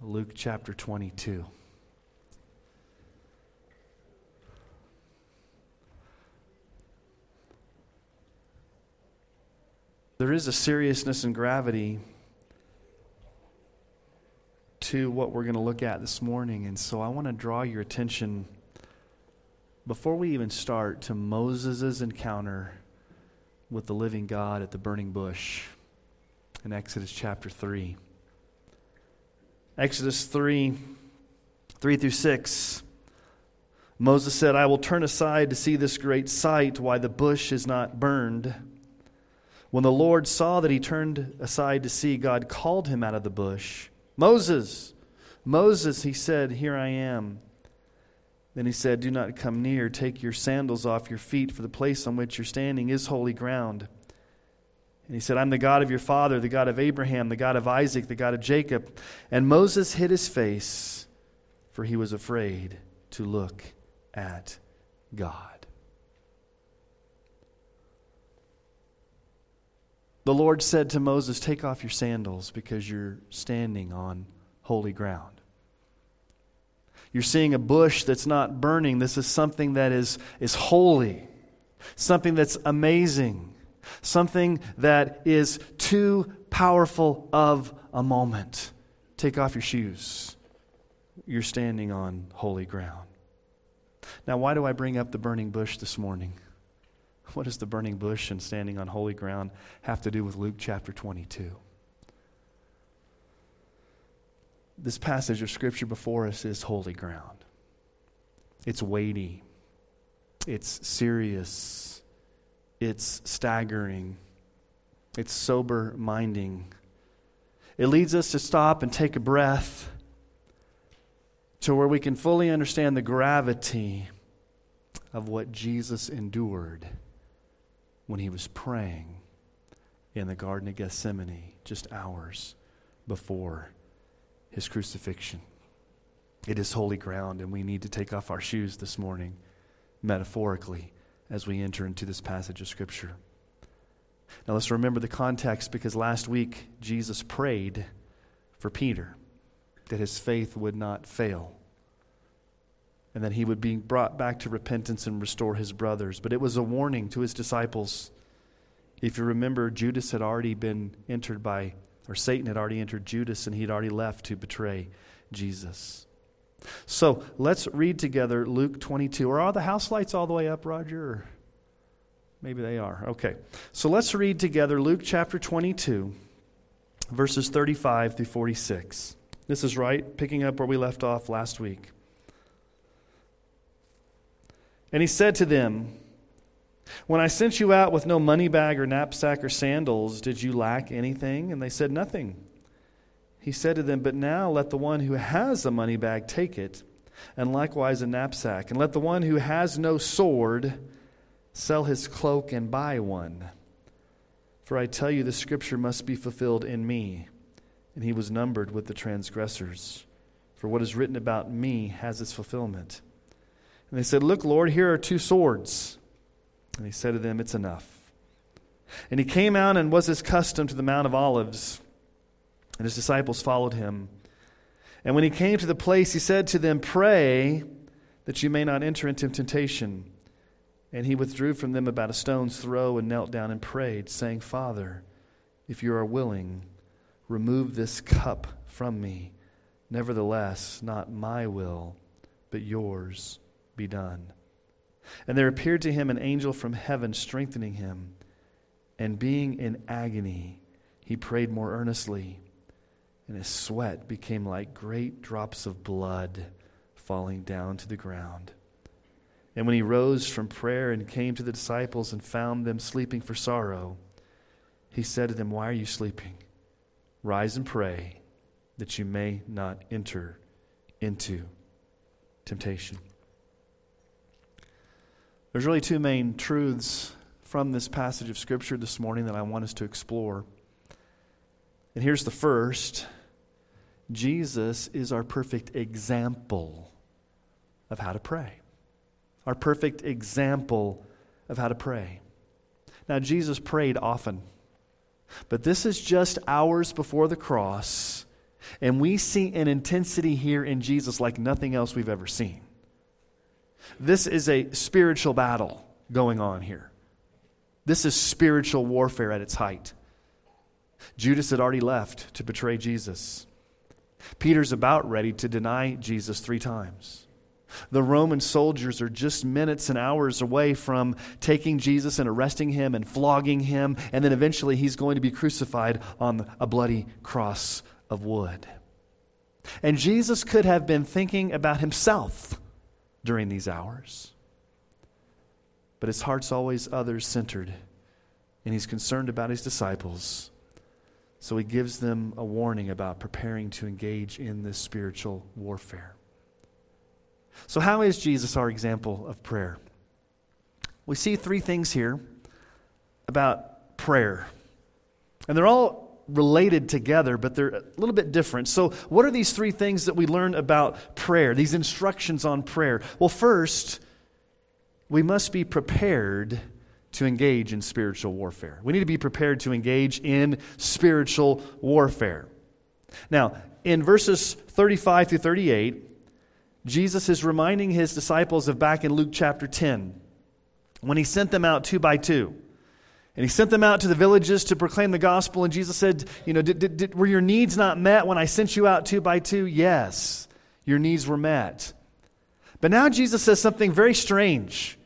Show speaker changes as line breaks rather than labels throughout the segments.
Luke chapter 22. There is a seriousness and gravity to what we're going to look at this morning. And so I want to draw your attention, before we even start, to Moses' encounter with the living God at the burning bush in Exodus chapter 3. Exodus 3 3 through 6. Moses said, I will turn aside to see this great sight, why the bush is not burned. When the Lord saw that he turned aside to see, God called him out of the bush. Moses, Moses, he said, Here I am. Then he said, Do not come near. Take your sandals off your feet, for the place on which you're standing is holy ground. And he said, I'm the God of your father, the God of Abraham, the God of Isaac, the God of Jacob. And Moses hid his face, for he was afraid to look at God. The Lord said to Moses, Take off your sandals because you're standing on holy ground. You're seeing a bush that's not burning. This is something that is, is holy, something that's amazing something that is too powerful of a moment. Take off your shoes. You're standing on holy ground. Now, why do I bring up the burning bush this morning? What does the burning bush and standing on holy ground have to do with Luke chapter 22? This passage of Scripture before us is holy ground. It's weighty, it's serious, it's staggering, it's sober minding. It leads us to stop and take a breath to where we can fully understand the gravity of what Jesus endured when he was praying in the Garden of Gethsemane just hours before his crucifixion. It is holy ground, and we need to take off our shoes this morning, metaphorically, as we enter into this passage of Scripture. Now let's remember the context because last week Jesus prayed for Peter that his faith would not fail and that he would be brought back to repentance and restore his brothers. But it was a warning to his disciples. If you remember, Judas had already been entered by, or Satan had already entered Judas and he'd already left to betray Jesus. So let's read together Luke 22. Are all the house lights all the way up, Roger? Maybe they are. Okay. So let's read together Luke chapter 22, verses 35 through 46. This is right, picking up where we left off last week. And he said to them, When I sent you out with no money bag or knapsack or sandals, did you lack anything? And they said, Nothing. He said to them, But now let the one who has a money bag take it, and likewise a knapsack. And let the one who has no sword sell his cloak and buy one. For I tell you, the scripture must be fulfilled in me. And he was numbered with the transgressors. For what is written about me has its fulfillment. And they said, Look, Lord, here are two swords. And he said to them, It's enough. And he came out and was his custom to the Mount of Olives. And his disciples followed him. And when he came to the place, he said to them, Pray that you may not enter into temptation. And he withdrew from them about a stone's throw and knelt down and prayed, saying, Father, if you are willing, remove this cup from me. Nevertheless, not my will, but yours be done. And there appeared to him an angel from heaven, strengthening him. And being in agony, he prayed more earnestly and his sweat became like great drops of blood falling down to the ground. And when he rose from prayer and came to the disciples and found them sleeping for sorrow, he said to them, Why are you sleeping? Rise and pray that you may not enter into temptation. There's really two main truths from this passage of Scripture this morning that I want us to explore. And here's the first Jesus is our perfect example of how to pray. Our perfect example of how to pray. Now, Jesus prayed often, but this is just hours before the cross, and we see an intensity here in Jesus like nothing else we've ever seen. This is a spiritual battle going on here. This is spiritual warfare at its height. Judas had already left to betray Jesus. Peter's about ready to deny Jesus three times. The Roman soldiers are just minutes and hours away from taking Jesus and arresting him and flogging him, and then eventually he's going to be crucified on a bloody cross of wood. And Jesus could have been thinking about himself during these hours. But his heart's always others centered, and he's concerned about his disciples. So he gives them a warning about preparing to engage in this spiritual warfare. So, how is Jesus our example of prayer? We see three things here about prayer. And they're all related together, but they're a little bit different. So, what are these three things that we learn about prayer, these instructions on prayer? Well, first, we must be prepared to engage in spiritual warfare. We need to be prepared to engage in spiritual warfare. Now, in verses 35 through 38, Jesus is reminding his disciples of back in Luke chapter 10 when he sent them out two by two. And he sent them out to the villages to proclaim the gospel. And Jesus said, You know, did, did, did, were your needs not met when I sent you out two by two? Yes, your needs were met. But now Jesus says something very strange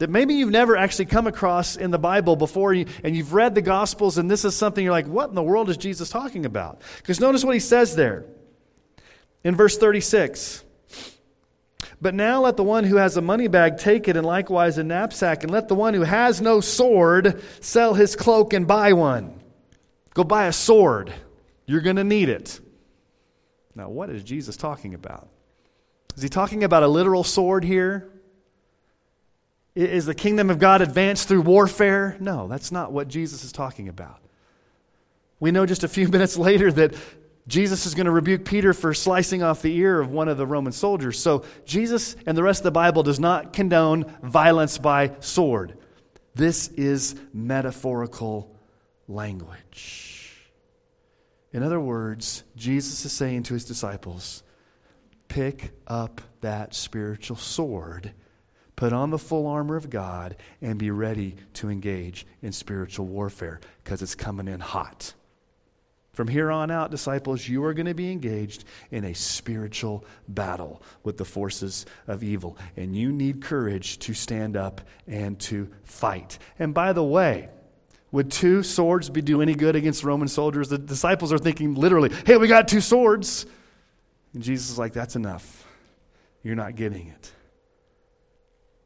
that maybe you've never actually come across in the Bible before, and you've read the Gospels, and this is something you're like, what in the world is Jesus talking about? Because notice what he says there in verse 36. But now let the one who has a money bag take it, and likewise a knapsack, and let the one who has no sword sell his cloak and buy one. Go buy a sword. You're going to need it. Now, what is Jesus talking about? Is he talking about a literal sword here? Is the kingdom of God advanced through warfare? No, that's not what Jesus is talking about. We know just a few minutes later that Jesus is going to rebuke Peter for slicing off the ear of one of the Roman soldiers. So, Jesus and the rest of the Bible does not condone violence by sword. This is metaphorical language. In other words, Jesus is saying to his disciples, pick up that spiritual sword, put on the full armor of God, and be ready to engage in spiritual warfare because it's coming in hot. From here on out, disciples, you are going to be engaged in a spiritual battle with the forces of evil. And you need courage to stand up and to fight. And by the way, would two swords be do any good against Roman soldiers? The disciples are thinking literally, hey, we got two swords. And Jesus is like, that's enough. You're not getting it.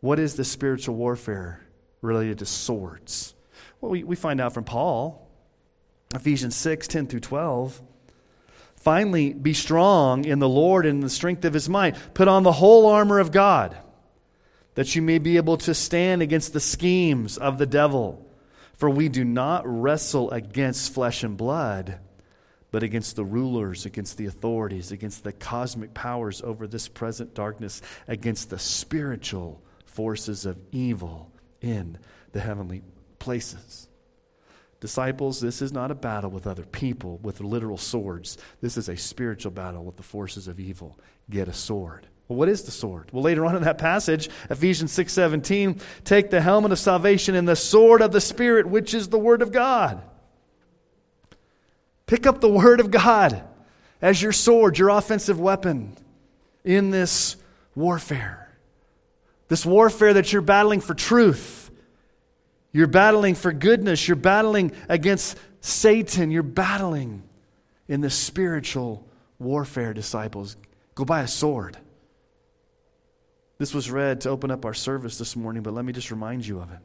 What is the spiritual warfare related to swords? Well, we, we find out from Paul Ephesians 6 10 through 12. Finally, be strong in the Lord and in the strength of his might. Put on the whole armor of God, that you may be able to stand against the schemes of the devil. For we do not wrestle against flesh and blood, but against the rulers, against the authorities, against the cosmic powers over this present darkness, against the spiritual forces of evil in the heavenly places. Disciples, this is not a battle with other people with literal swords. This is a spiritual battle with the forces of evil. Get a sword. Well, what is the sword? Well, later on in that passage, Ephesians 6:17, take the helmet of salvation and the sword of the spirit, which is the word of God. Pick up the word of God as your sword, your offensive weapon in this warfare. This warfare that you're battling for truth you're battling for goodness. You're battling against Satan. You're battling in the spiritual warfare, disciples. Go buy a sword. This was read to open up our service this morning, but let me just remind you of it.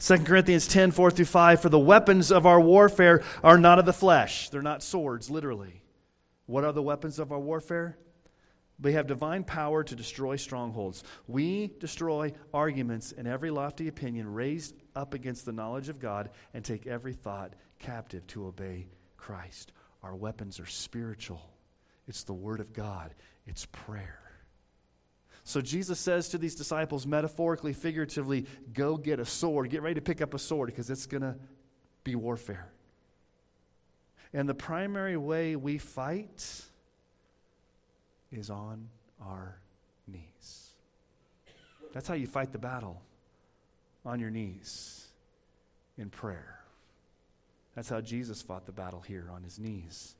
2 Corinthians 10 4 through 5 For the weapons of our warfare are not of the flesh. They're not swords, literally. What are the weapons of our warfare? They have divine power to destroy strongholds. We destroy arguments and every lofty opinion raised up against the knowledge of God and take every thought captive to obey Christ. Our weapons are spiritual, it's the Word of God, it's prayer. So Jesus says to these disciples, metaphorically, figuratively, go get a sword. Get ready to pick up a sword because it's going to be warfare. And the primary way we fight is on our knees. That's how you fight the battle on your knees in prayer. That's how Jesus fought the battle here on his knees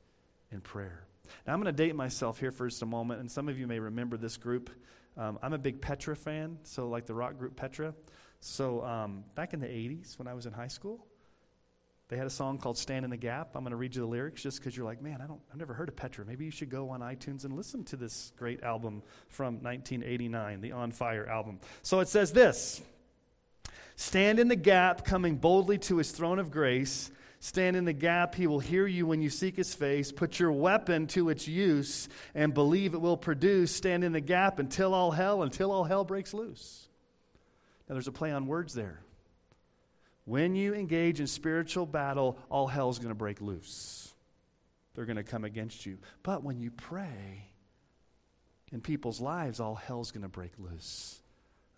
in prayer. Now, I'm going to date myself here for just a moment, and some of you may remember this group. Um, I'm a big Petra fan, so like the rock group Petra. So um, back in the 80s, when I was in high school, they had a song called Stand in the Gap. I'm going to read you the lyrics just because you're like, man, I don't, I've never heard of Petra. Maybe you should go on iTunes and listen to this great album from 1989, the On Fire album. So it says this Stand in the gap, coming boldly to his throne of grace. Stand in the gap. He will hear you when you seek his face. Put your weapon to its use and believe it will produce. Stand in the gap until all hell, until all hell breaks loose. Now, there's a play on words there. When you engage in spiritual battle, all hell's going to break loose. They're going to come against you. But when you pray in people's lives, all hell's going to break loose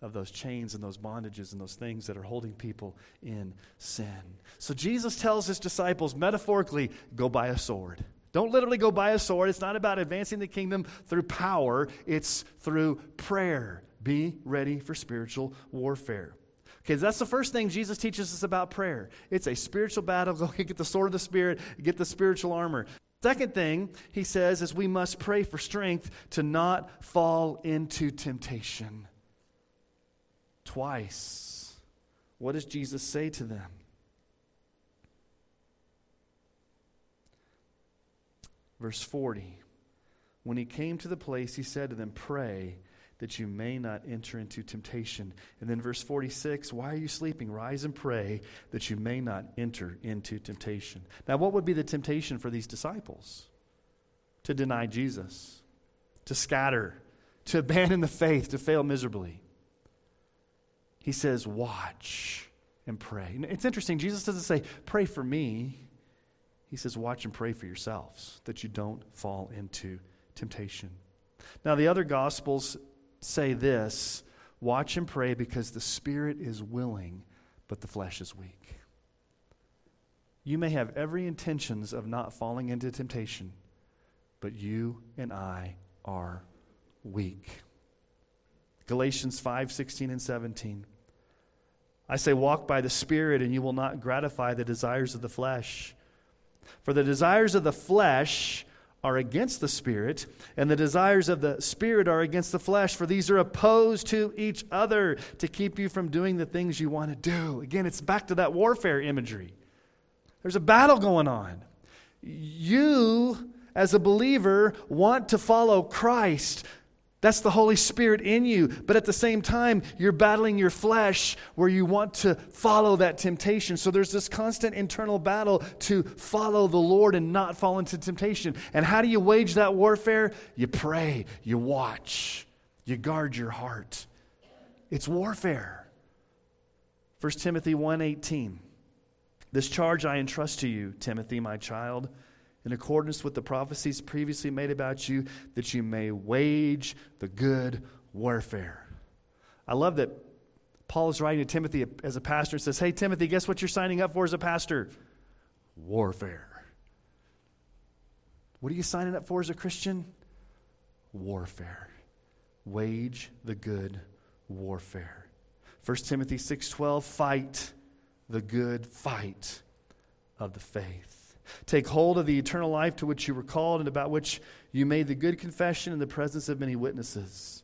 of those chains and those bondages and those things that are holding people in sin. So Jesus tells his disciples metaphorically go buy a sword. Don't literally go buy a sword. It's not about advancing the kingdom through power, it's through prayer. Be ready for spiritual warfare. Okay, that's the first thing Jesus teaches us about prayer. It's a spiritual battle. Go get the sword of the Spirit, get the spiritual armor. Second thing he says is we must pray for strength to not fall into temptation. Twice. What does Jesus say to them? Verse 40. When he came to the place, he said to them, Pray that you may not enter into temptation. And then verse 46 Why are you sleeping? Rise and pray that you may not enter into temptation. Now, what would be the temptation for these disciples? To deny Jesus, to scatter, to abandon the faith, to fail miserably. He says, Watch and pray. it's interesting, Jesus doesn't say, Pray for me. He says, Watch and pray for yourselves that you don't fall into temptation. Now, the other Gospels say this watch and pray because the spirit is willing, but the flesh is weak. You may have every intentions of not falling into temptation, but you and I are weak. Galatians 5 16 and 17. I say, walk by the Spirit, and you will not gratify the desires of the flesh. For the desires of the flesh are against the Spirit, and the desires of the Spirit are against the flesh, for these are opposed to each other to keep you from doing the things you want to do. Again, it's back to that warfare imagery. There's a battle going on. You, as a believer, want to follow Christ, that's the Holy Spirit in you. But at the same time, you're battling your flesh where you want to follow that temptation. So there's this constant internal battle to follow the Lord and not fall into temptation. And how do you wage that warfare? You pray, you watch, you guard your heart. It's warfare. 1 Timothy 1:18. This charge I entrust to you, Timothy, my child in accordance with the prophecies previously made about you, that you may wage the good warfare. I love that Paul is writing to Timothy as a pastor and says, Hey, Timothy, guess what you're signing up for as a pastor? Warfare. What are you signing up for as a Christian? Warfare. Wage the good warfare. 1 Timothy 6:12 fight the good fight of the faith. Take hold of the eternal life to which you were called and about which you made the good confession in the presence of many witnesses.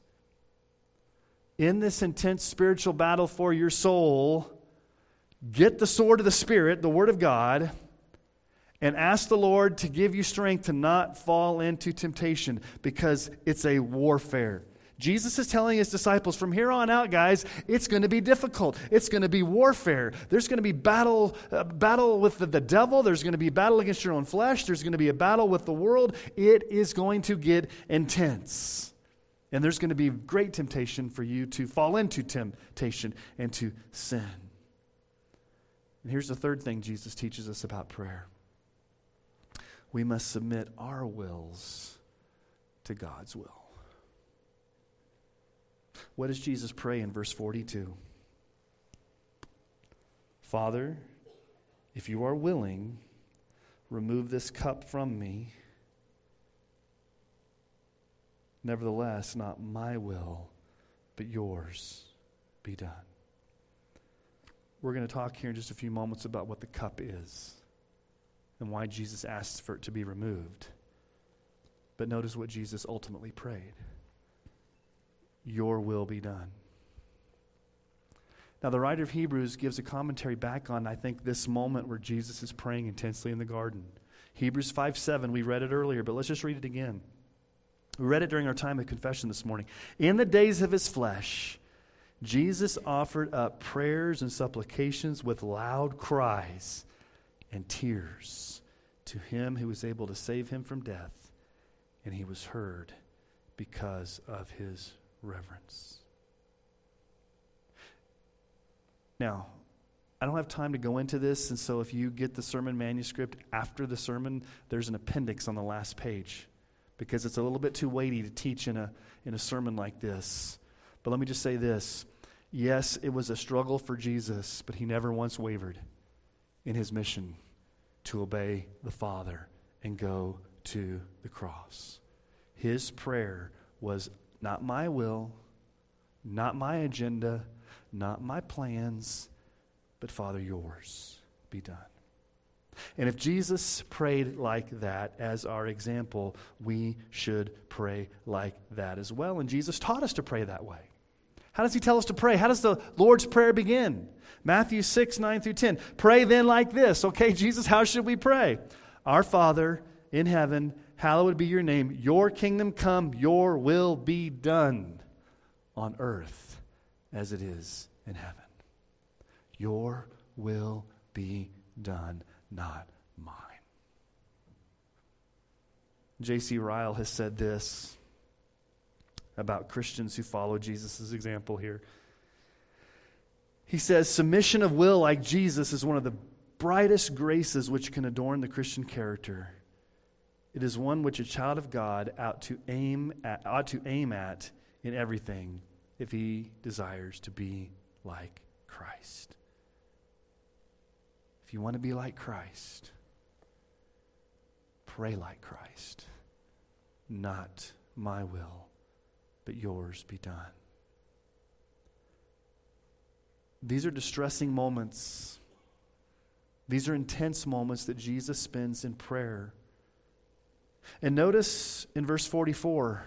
In this intense spiritual battle for your soul, get the sword of the Spirit, the Word of God, and ask the Lord to give you strength to not fall into temptation because it's a warfare. Jesus is telling his disciples from here on out, guys, it's going to be difficult. It's going to be warfare. There's going to be battle, uh, battle with the, the devil. There's going to be battle against your own flesh. There's going to be a battle with the world. It is going to get intense. And there's going to be great temptation for you to fall into temptation and to sin. And here's the third thing Jesus teaches us about prayer we must submit our wills to God's will. What does Jesus pray in verse 42? Father, if you are willing, remove this cup from me. Nevertheless, not my will, but yours be done. We're going to talk here in just a few moments about what the cup is and why Jesus asked for it to be removed. But notice what Jesus ultimately prayed Your will be done. Now, the writer of Hebrews gives a commentary back on, I think, this moment where Jesus is praying intensely in the garden. Hebrews 5 7, we read it earlier, but let's just read it again. We read it during our time of confession this morning. In the days of his flesh, Jesus offered up prayers and supplications with loud cries and tears to him who was able to save him from death, and he was heard because of his reverence. Now, I don't have time to go into this, and so if you get the sermon manuscript after the sermon, there's an appendix on the last page because it's a little bit too weighty to teach in a, in a sermon like this. But let me just say this yes, it was a struggle for Jesus, but he never once wavered in his mission to obey the Father and go to the cross. His prayer was not my will, not my agenda, not my plans, but Father, yours be done. And if Jesus prayed like that as our example, we should pray like that as well. And Jesus taught us to pray that way. How does he tell us to pray? How does the Lord's Prayer begin? Matthew 6, 9 through 10. Pray then like this. Okay, Jesus, how should we pray? Our Father in heaven, hallowed be your name. Your kingdom come, your will be done on earth as it is in heaven. Your will be done not mine. J.C. Ryle has said this about Christians who follow Jesus' example here. He says, Submission of will like Jesus is one of the brightest graces which can adorn the Christian character. It is one which a child of God ought to aim at, ought to aim at in everything if he desires to be like Christ If you want to be like Christ, pray like Christ. Not my will, but yours be done. These are distressing moments. These are intense moments that Jesus spends in prayer. And notice in verse 44,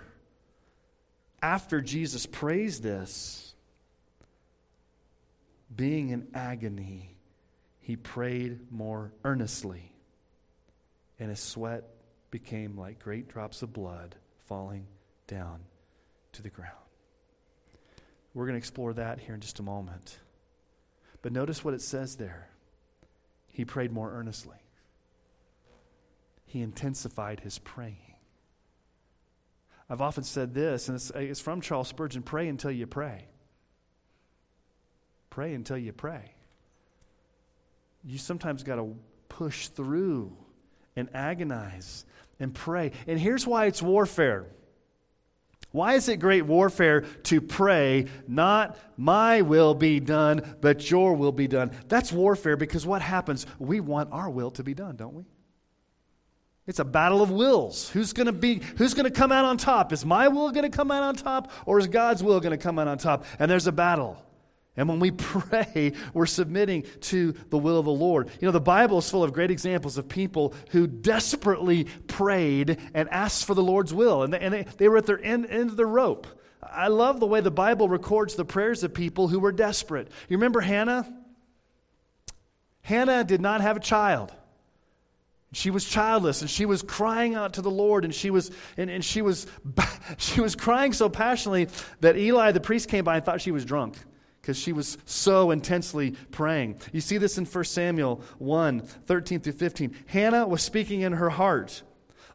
after Jesus prays this, being in agony, he prayed more earnestly, and his sweat became like great drops of blood falling down to the ground. We're going to explore that here in just a moment. But notice what it says there. He prayed more earnestly, he intensified his praying. I've often said this, and it's, it's from Charles Spurgeon pray until you pray. Pray until you pray you sometimes got to push through and agonize and pray. And here's why it's warfare. Why is it great warfare to pray, not my will be done, but your will be done? That's warfare because what happens? We want our will to be done, don't we? It's a battle of wills. Who's going to be who's going to come out on top? Is my will going to come out on top or is God's will going to come out on top? And there's a battle. And when we pray, we're submitting to the will of the Lord. You know, the Bible is full of great examples of people who desperately prayed and asked for the Lord's will, and they, and they, they were at their end, end of the rope. I love the way the Bible records the prayers of people who were desperate. You remember Hannah? Hannah did not have a child. She was childless and she was crying out to the Lord and she was and, and she was she was crying so passionately that Eli the priest came by and thought she was drunk because she was so intensely praying. You see this in 1 Samuel 1 13 through 15. Hannah was speaking in her heart.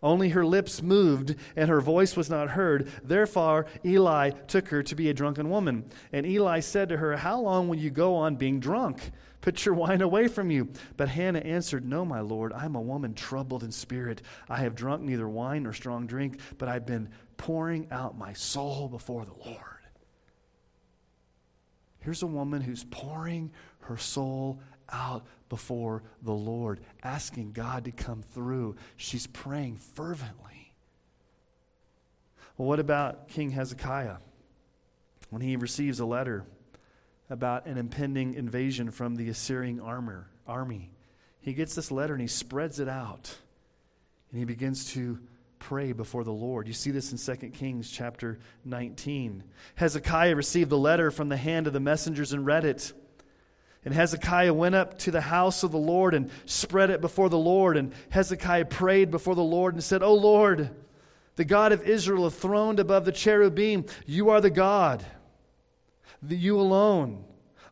Only her lips moved, and her voice was not heard. Therefore, Eli took her to be a drunken woman. And Eli said to her, How long will you go on being drunk? Put your wine away from you. But Hannah answered, No, my Lord, I am a woman troubled in spirit. I have drunk neither wine nor strong drink, but I've been pouring out my soul before the Lord. Here's a woman who's pouring her soul out before the Lord, asking God to come through. She's praying fervently. Well, what about King Hezekiah? When he receives a letter about an impending invasion from the Assyrian armor, army, he gets this letter and he spreads it out. And he begins to pray before the Lord. You see this in 2 Kings chapter 19. Hezekiah received the letter from the hand of the messengers and read it. And Hezekiah went up to the house of the Lord and spread it before the Lord. And Hezekiah prayed before the Lord and said, O Lord, the God of Israel, throned above the cherubim, you are the God, you alone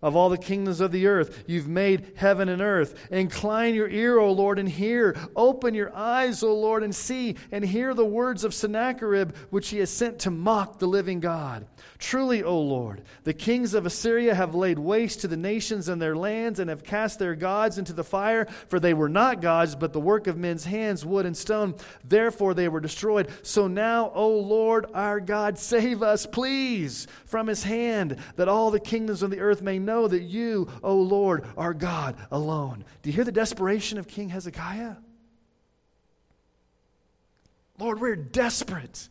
of all the kingdoms of the earth. You've made heaven and earth. Incline your ear, O Lord, and hear. Open your eyes, O Lord, and see, and hear the words of Sennacherib, which he has sent to mock the living God. Truly, O Lord, the kings of Assyria have laid waste to the nations and their lands, and have cast their gods into the fire, for they were not gods, but the work of men's hands, wood and stone. Therefore they were destroyed. So now, O Lord our God, save us, please, from his hand, that all the kingdoms of the earth may know that you, O Lord, are God alone. Do you hear the desperation of King Hezekiah? Lord, we're desperate.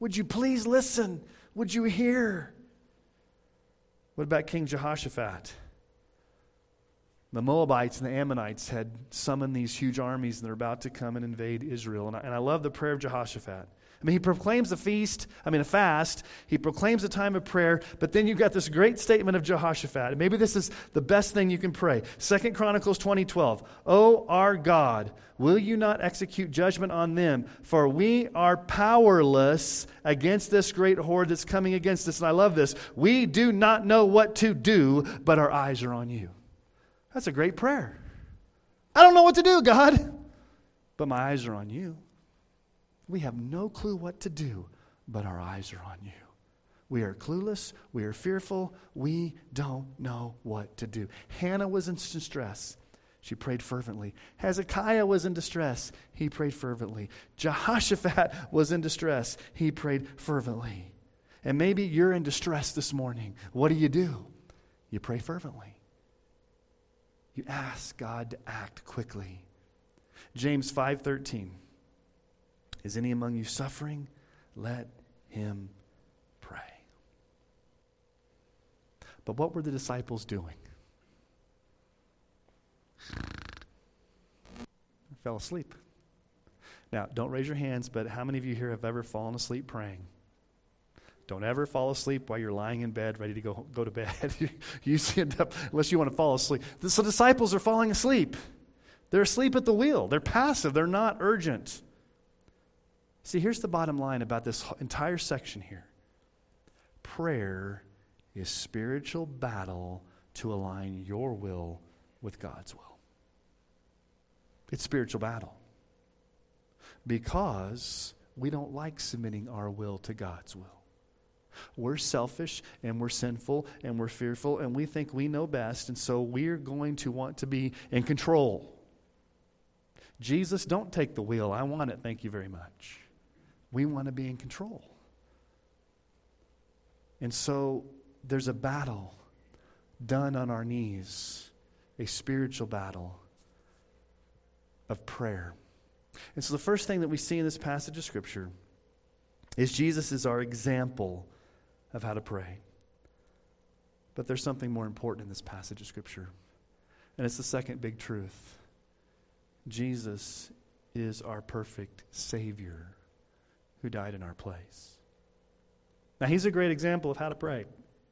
Would you please listen? Would you hear? What about King Jehoshaphat? The Moabites and the Ammonites had summoned these huge armies and they're about to come and invade Israel. And I, and I love the prayer of Jehoshaphat. I mean, he proclaims a feast, I mean, a fast. He proclaims a time of prayer, but then you've got this great statement of Jehoshaphat. And maybe this is the best thing you can pray. Second Chronicles 20 12. Oh, our God, will you not execute judgment on them? For we are powerless against this great horde that's coming against us. And I love this. We do not know what to do, but our eyes are on you. That's a great prayer. I don't know what to do, God, but my eyes are on you. We have no clue what to do, but our eyes are on you. We are clueless. We are fearful. We don't know what to do. Hannah was in distress. She prayed fervently. Hezekiah was in distress. He prayed fervently. Jehoshaphat was in distress. He prayed fervently. And maybe you're in distress this morning. What do you do? You pray fervently. You ask God to act quickly. James 5:13 is any among you suffering? Let him pray. But what were the disciples doing? They fell asleep. Now, don't raise your hands, but how many of you here have ever fallen asleep praying? Don't ever fall asleep while you're lying in bed ready to go, go to bed. you end up, unless you want to fall asleep. So, disciples are falling asleep. They're asleep at the wheel. They're passive. They're not urgent. See, here's the bottom line about this entire section here prayer is spiritual battle to align your will with God's will. It's spiritual battle. Because we don't like submitting our will to God's will. We're selfish and we're sinful and we're fearful and we think we know best, and so we're going to want to be in control. Jesus, don't take the wheel. I want it. Thank you very much. We want to be in control. And so there's a battle done on our knees, a spiritual battle of prayer. And so the first thing that we see in this passage of Scripture is Jesus is our example of how to pray. But there's something more important in this passage of Scripture, and it's the second big truth Jesus is our perfect Savior who died in our place. Now, he's a great example of how to pray.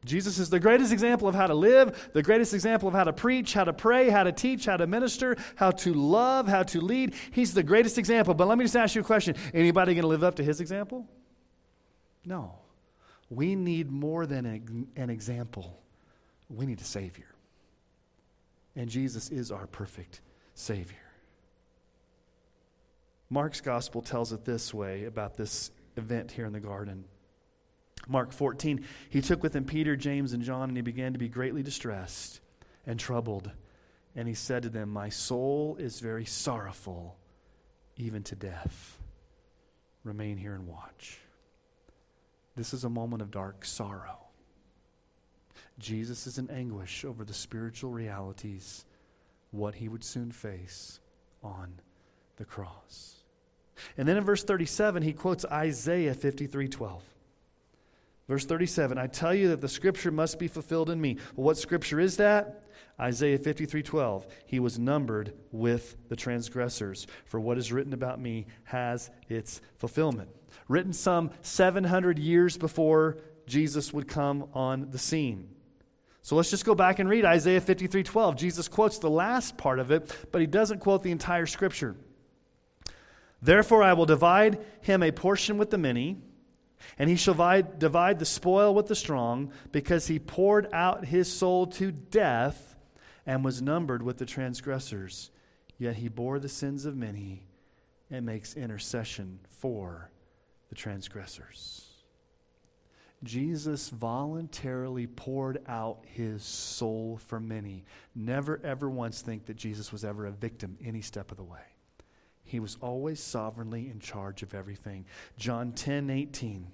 Jesus is the greatest example of how to live, the greatest example of how to preach, how to pray, how to teach, how to minister, how to love, how to lead. He's the greatest example. But let me just ask you a question. Anybody going to live up to his example? No. We need more than an example. We need a Savior. And Jesus is our perfect Savior. Mark's gospel tells it this way about this event here in the garden. Mark 14, he took with him Peter, James, and John, and he began to be greatly distressed and troubled. And he said to them, My soul is very sorrowful, even to death. Remain here and watch. This is a moment of dark sorrow. Jesus is in anguish over the spiritual realities, what he would soon face on the cross. And then in verse 37, he quotes Isaiah 53 12. Verse 37 I tell you that the scripture must be fulfilled in me. Well, what scripture is that? Isaiah 53 12. He was numbered with the transgressors, for what is written about me has its fulfillment. Written some 700 years before Jesus would come on the scene. So let's just go back and read Isaiah 53 12. Jesus quotes the last part of it, but he doesn't quote the entire scripture. Therefore, I will divide him a portion with the many and he shall divide the spoil with the strong, because he poured out his soul to death and was numbered with the transgressors. Yet he bore the sins of many and makes intercession for the transgressors. Jesus voluntarily poured out his soul for many. Never, ever once think that Jesus was ever a victim any step of the way. He was always sovereignly in charge of everything. John 10 18.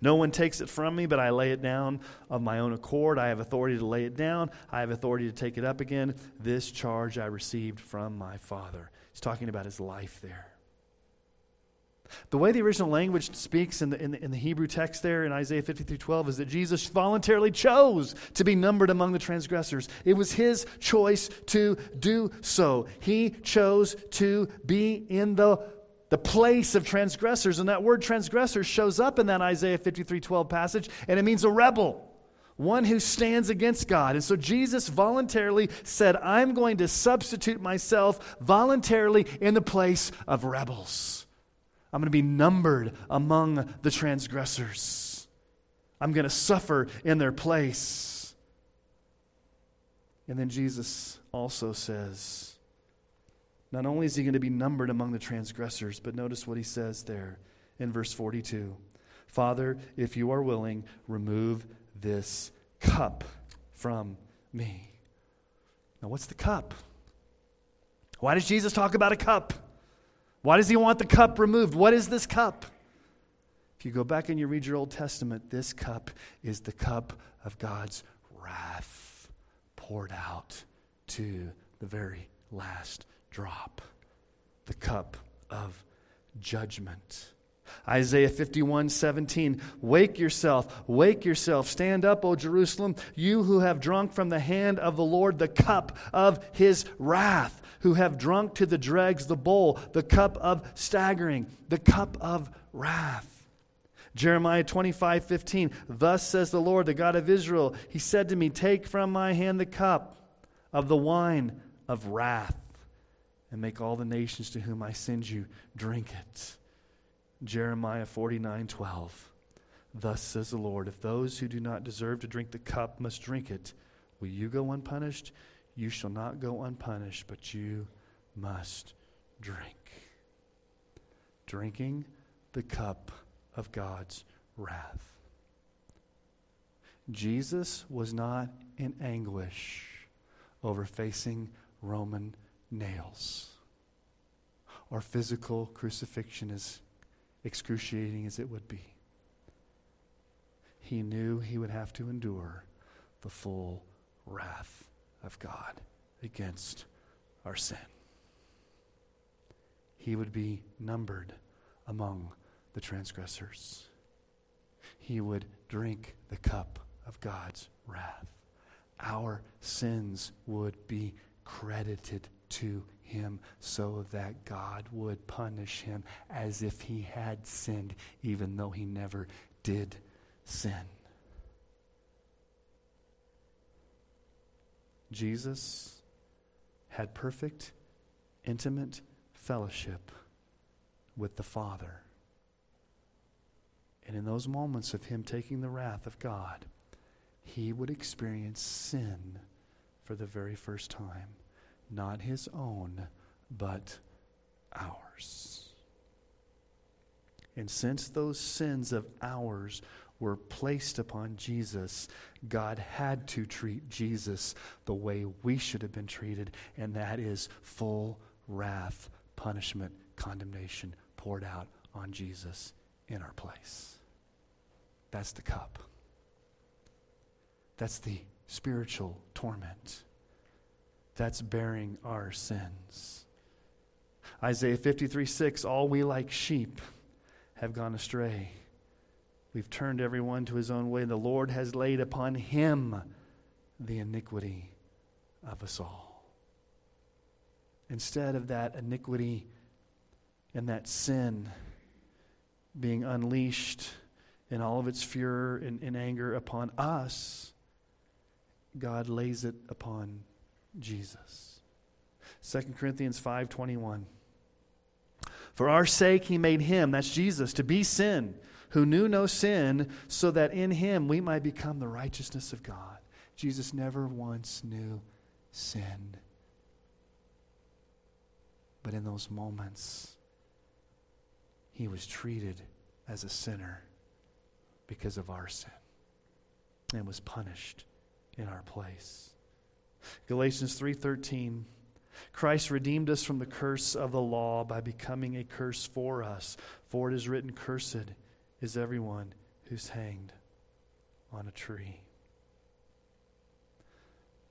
No one takes it from me, but I lay it down of my own accord. I have authority to lay it down, I have authority to take it up again. This charge I received from my Father. He's talking about his life there. The way the original language speaks in the, in the, in the Hebrew text there in Isaiah 53 12 is that Jesus voluntarily chose to be numbered among the transgressors. It was his choice to do so. He chose to be in the, the place of transgressors. And that word transgressor shows up in that Isaiah 53 12 passage, and it means a rebel one who stands against God. And so Jesus voluntarily said, I'm going to substitute myself voluntarily in the place of rebels. I'm going to be numbered among the transgressors. I'm going to suffer in their place. And then Jesus also says, not only is he going to be numbered among the transgressors, but notice what he says there in verse 42 Father, if you are willing, remove this cup from me. Now, what's the cup? Why does Jesus talk about a cup? Why does he want the cup removed? What is this cup? If you go back and you read your Old Testament, this cup is the cup of God's wrath poured out to the very last drop. The cup of judgment. Isaiah 51 17. Wake yourself, wake yourself. Stand up, O Jerusalem, you who have drunk from the hand of the Lord the cup of his wrath who have drunk to the dregs the bowl, the cup of staggering, the cup of wrath. Jeremiah 25, 15. Thus says the Lord, the God of Israel, He said to me, Take from my hand the cup of the wine of wrath, and make all the nations to whom I send you drink it. Jeremiah 49, 12. Thus says the Lord, If those who do not deserve to drink the cup must drink it, will you go unpunished? You shall not go unpunished, but you must drink. Drinking the cup of God's wrath. Jesus was not in anguish over facing Roman nails or physical crucifixion, as excruciating as it would be. He knew he would have to endure the full wrath of God against our sin. He would be numbered among the transgressors. He would drink the cup of God's wrath. Our sins would be credited to him so that God would punish him as if he had sinned, even though he never did sin. Jesus had perfect, intimate fellowship with the Father. And in those moments of him taking the wrath of God, he would experience sin for the very first time. Not his own, but ours. And since those sins of ours were placed upon Jesus, God had to treat Jesus the way we should have been treated, and that is full wrath, punishment, condemnation poured out on Jesus in our place. That's the cup. That's the spiritual torment. That's bearing our sins. Isaiah 53 6 All we like sheep have gone astray. We've turned everyone to his own way. The Lord has laid upon him the iniquity of us all. Instead of that iniquity and that sin being unleashed in all of its furor and, and anger upon us, God lays it upon Jesus. 2 Corinthians 5:21 For our sake he made him that's Jesus to be sin who knew no sin so that in him we might become the righteousness of God. Jesus never once knew sin. But in those moments he was treated as a sinner because of our sin and was punished in our place. Galatians 3:13 Christ redeemed us from the curse of the law by becoming a curse for us for it is written cursed is everyone who's hanged on a tree.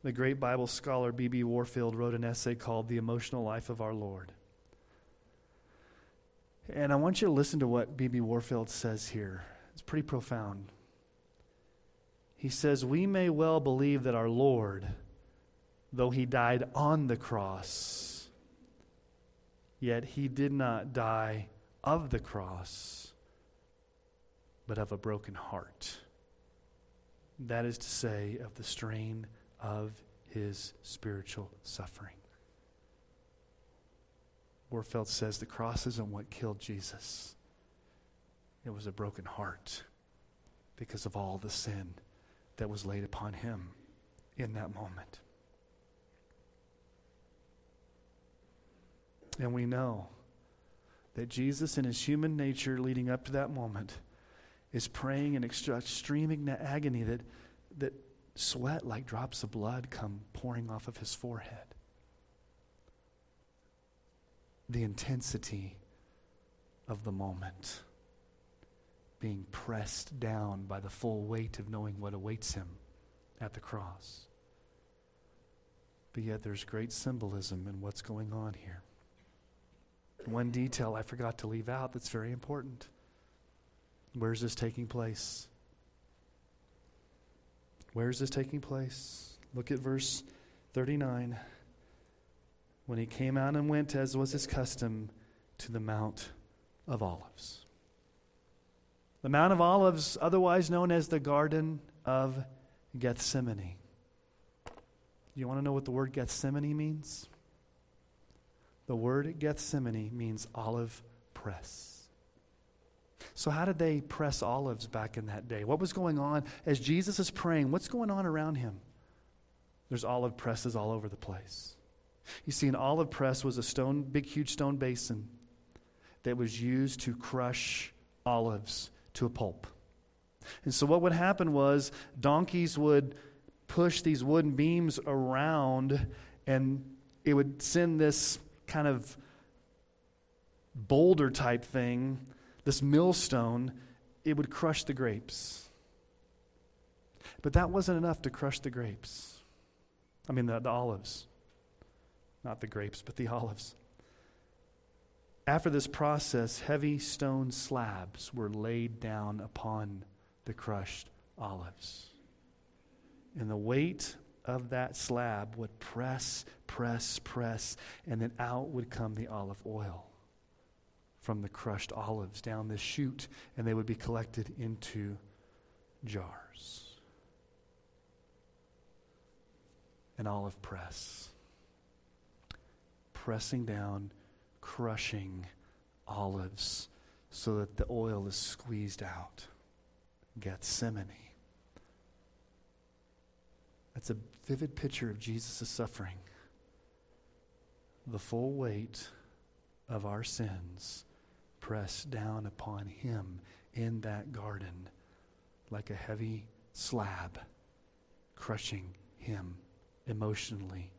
The great Bible scholar B.B. Warfield wrote an essay called The Emotional Life of Our Lord. And I want you to listen to what B.B. Warfield says here. It's pretty profound. He says, We may well believe that our Lord, though he died on the cross, yet he did not die of the cross, but of a broken heart. That is to say, of the strain of his spiritual suffering. Warfield says the cross isn't what killed Jesus. It was a broken heart because of all the sin that was laid upon him in that moment. And we know that Jesus, in his human nature leading up to that moment, is praying in extreme agony that, that sweat like drops of blood come pouring off of his forehead the intensity of the moment, being pressed down by the full weight of knowing what awaits him at the cross. But yet there's great symbolism in what's going on here. One detail I forgot to leave out that's very important. Where is this taking place? Where is this taking place? Look at verse 39 when he came out and went, as was his custom, to the Mount of Olives. The Mount of Olives, otherwise known as the Garden of Gethsemane. You want to know what the word Gethsemane means? The word Gethsemane means olive press. So, how did they press olives back in that day? What was going on as Jesus is praying? What's going on around him? There's olive presses all over the place. You see, an olive press was a stone, big, huge stone basin that was used to crush olives to a pulp. And so, what would happen was donkeys would push these wooden beams around, and it would send this kind of boulder type thing, this millstone, it would crush the grapes. But that wasn't enough to crush the grapes. I mean, the, the olives not the grapes, but the olives. After this process, heavy stone slabs were laid down upon the crushed olives. And the weight of that slab would press, press, press, and then out would come the olive oil from the crushed olives down this chute, and they would be collected into jars. an olive press, pressing down, crushing olives so that the oil is squeezed out. Gethsemane. That's a vivid picture of Jesus' suffering. The full weight of our sins pressed down upon him in that garden like a heavy slab, crushing him emotionally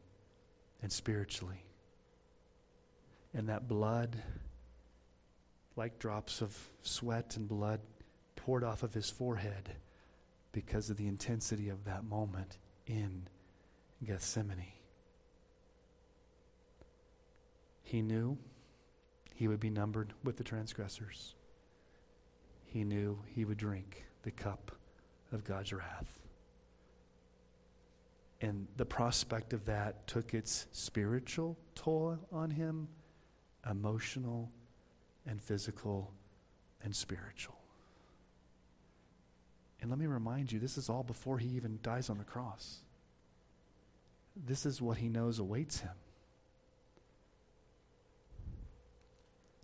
and spiritually. And that blood, like drops of sweat and blood, poured off of his forehead because of the intensity of that moment in Gethsemane. He knew he would be numbered with the transgressors. He knew he would drink the cup of God's wrath. And the prospect of that took its spiritual toll on him, emotional and physical and spiritual. And let me remind you, this is all before he even dies on the cross. This is what he knows awaits him.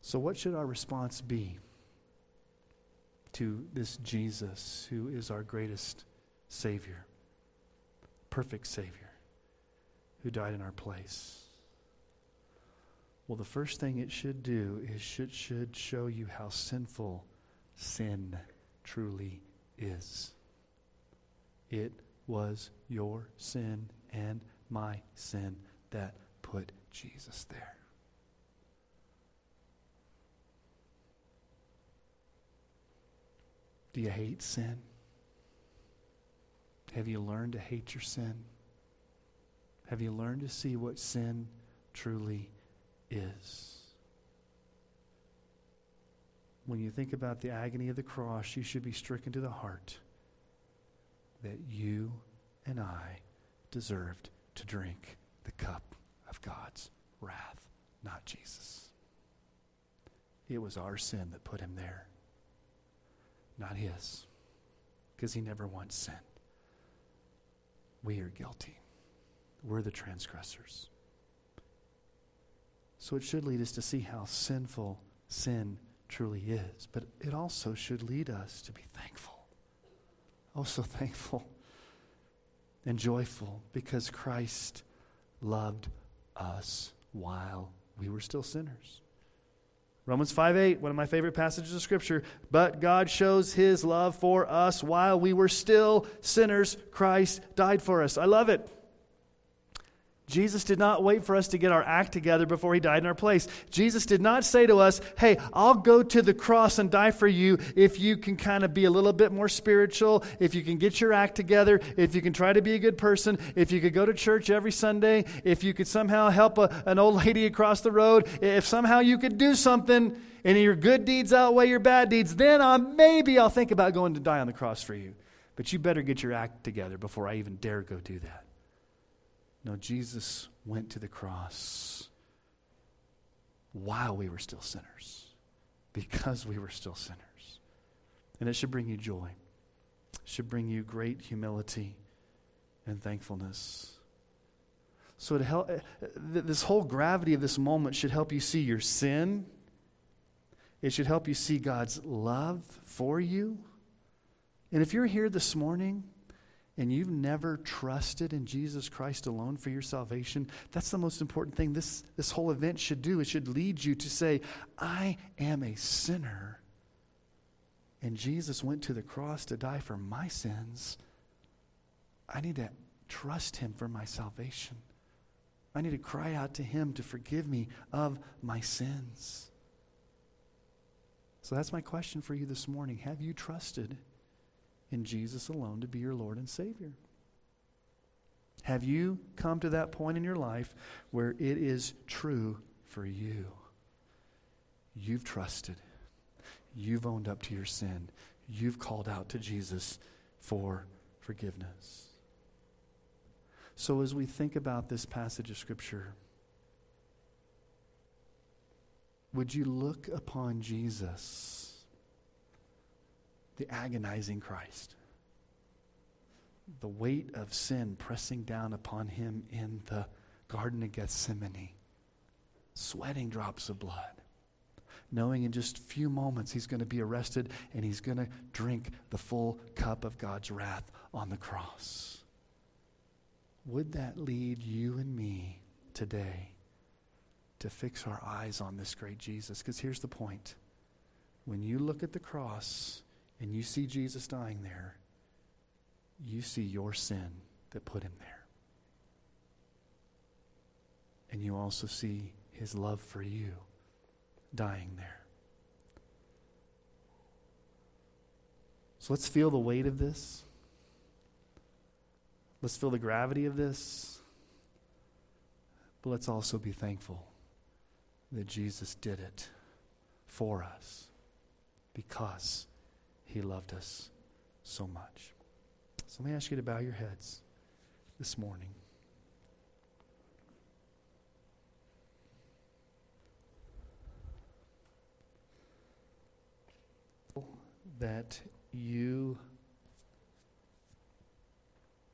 So, what should our response be to this Jesus who is our greatest Savior, perfect Savior, who died in our place? Well, the first thing it should do is should, should show you how sinful sin truly is. It was your sin and my sin that put Jesus there. Do you hate sin? Have you learned to hate your sin? Have you learned to see what sin truly is? When you think about the agony of the cross, you should be stricken to the heart that you and I deserved to drink the cup of God's wrath, not Jesus. It was our sin that put him there not his, because he never once sinned. We are guilty. We're the transgressors. So it should lead us to see how sinful sin truly is, but it also should lead us to be thankful. Oh, so thankful and joyful because Christ loved us while we were still sinners. Romans 5 8, one of my favorite passages of Scripture. But God shows his love for us while we were still sinners. Christ died for us. I love it. Jesus did not wait for us to get our act together before he died in our place. Jesus did not say to us, Hey, I'll go to the cross and die for you if you can kind of be a little bit more spiritual, if you can get your act together, if you can try to be a good person, if you could go to church every Sunday, if you could somehow help a, an old lady across the road, if somehow you could do something and your good deeds outweigh your bad deeds, then uh, maybe I'll think about going to die on the cross for you. But you better get your act together before I even dare go do that. No, Jesus went to the cross while we were still sinners, because we were still sinners. And it should bring you joy, it should bring you great humility and thankfulness. So, it help, this whole gravity of this moment should help you see your sin. It should help you see God's love for you. And if you're here this morning and you've never trusted in Jesus Christ alone for your salvation, that's the most important thing this, this whole event should do. It should lead you to say, I am a sinner, and Jesus went to the cross to die for my sins. I need to trust him for my salvation. I need to cry out to him to forgive me of my sins. So that's my question for you this morning. Have you trusted? In Jesus alone to be your Lord and Savior? Have you come to that point in your life where it is true for you? You've trusted. You've owned up to your sin. You've called out to Jesus for forgiveness. So, as we think about this passage of Scripture, would you look upon Jesus? The agonizing Christ. the weight of sin pressing down upon him in the Garden of Gethsemane, sweating drops of blood, knowing in just a few moments he's going to be arrested and he's going to drink the full cup of God's wrath on the cross. Would that lead you and me today to fix our eyes on this great Jesus? Because here's the point when you look at the cross and you see Jesus dying there, you see your sin that put him there. And you also see his love for you dying there. So let's feel the weight of this. Let's feel the gravity of this. But let's also be thankful that Jesus did it for us because he loved us so much. So let me ask you to bow your heads this morning. That you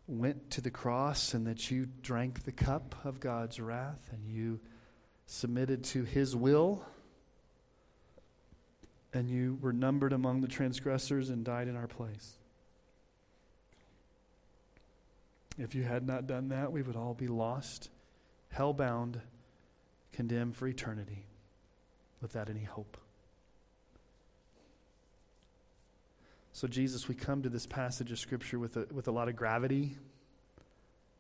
went to the cross and that you drank the cup of God's wrath and you submitted to his will and you were numbered among the transgressors and died in our place. If you had not done that, we would all be lost, hell-bound, condemned for eternity without any hope. So, Jesus, we come to this passage of Scripture with a, with a lot of gravity.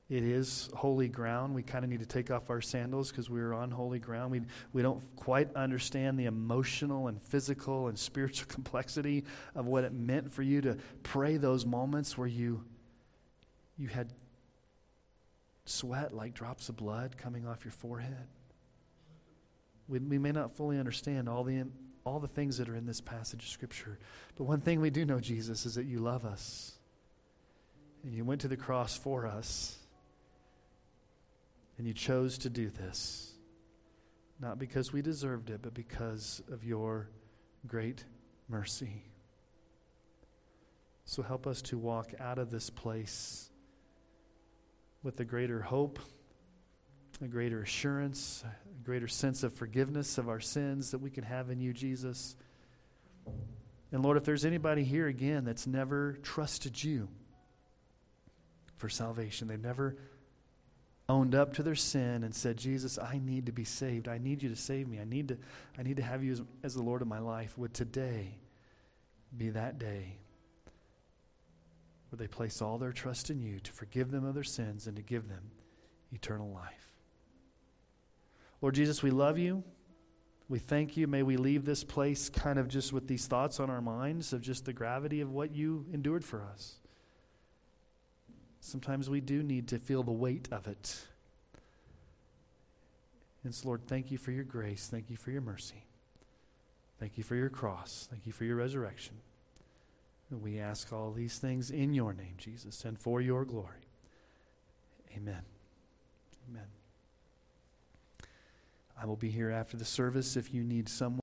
It is holy ground. We kind of need to take off our sandals because we're on holy ground. We, we don't quite understand the emotional and physical and spiritual complexity of what it meant for you to pray those moments where you, you had sweat like drops of blood coming off your forehead. We, we may not fully understand all the all the things that are in this passage of Scripture. But one thing we do know, Jesus, is that you love us. And you went to the cross for us. And you chose to do this. Not because we deserved it, but because of your great mercy. So help us to walk out of this place with a greater hope a greater assurance, a greater sense of forgiveness of our sins that we can have in you, Jesus. And Lord, if there's anybody here again that's never trusted you for salvation, they've never owned up to their sin and said, Jesus, I need to be saved. I need you to save me. I need to, I need to have you as, as the Lord of my life. Would today be that day where they place all their trust in you to forgive them of their sins and to give them eternal life? Lord Jesus, we love you. We thank you. May we leave this place kind of just with these thoughts on our minds of just the gravity of what you endured for us. Sometimes we do need to feel the weight of it. And so, Lord, thank you for your grace. Thank you for your mercy. Thank you for your cross. Thank you for your resurrection. And we ask all these things in your name, Jesus, and for your glory. Amen. Amen. I will be here after the service if you need someone.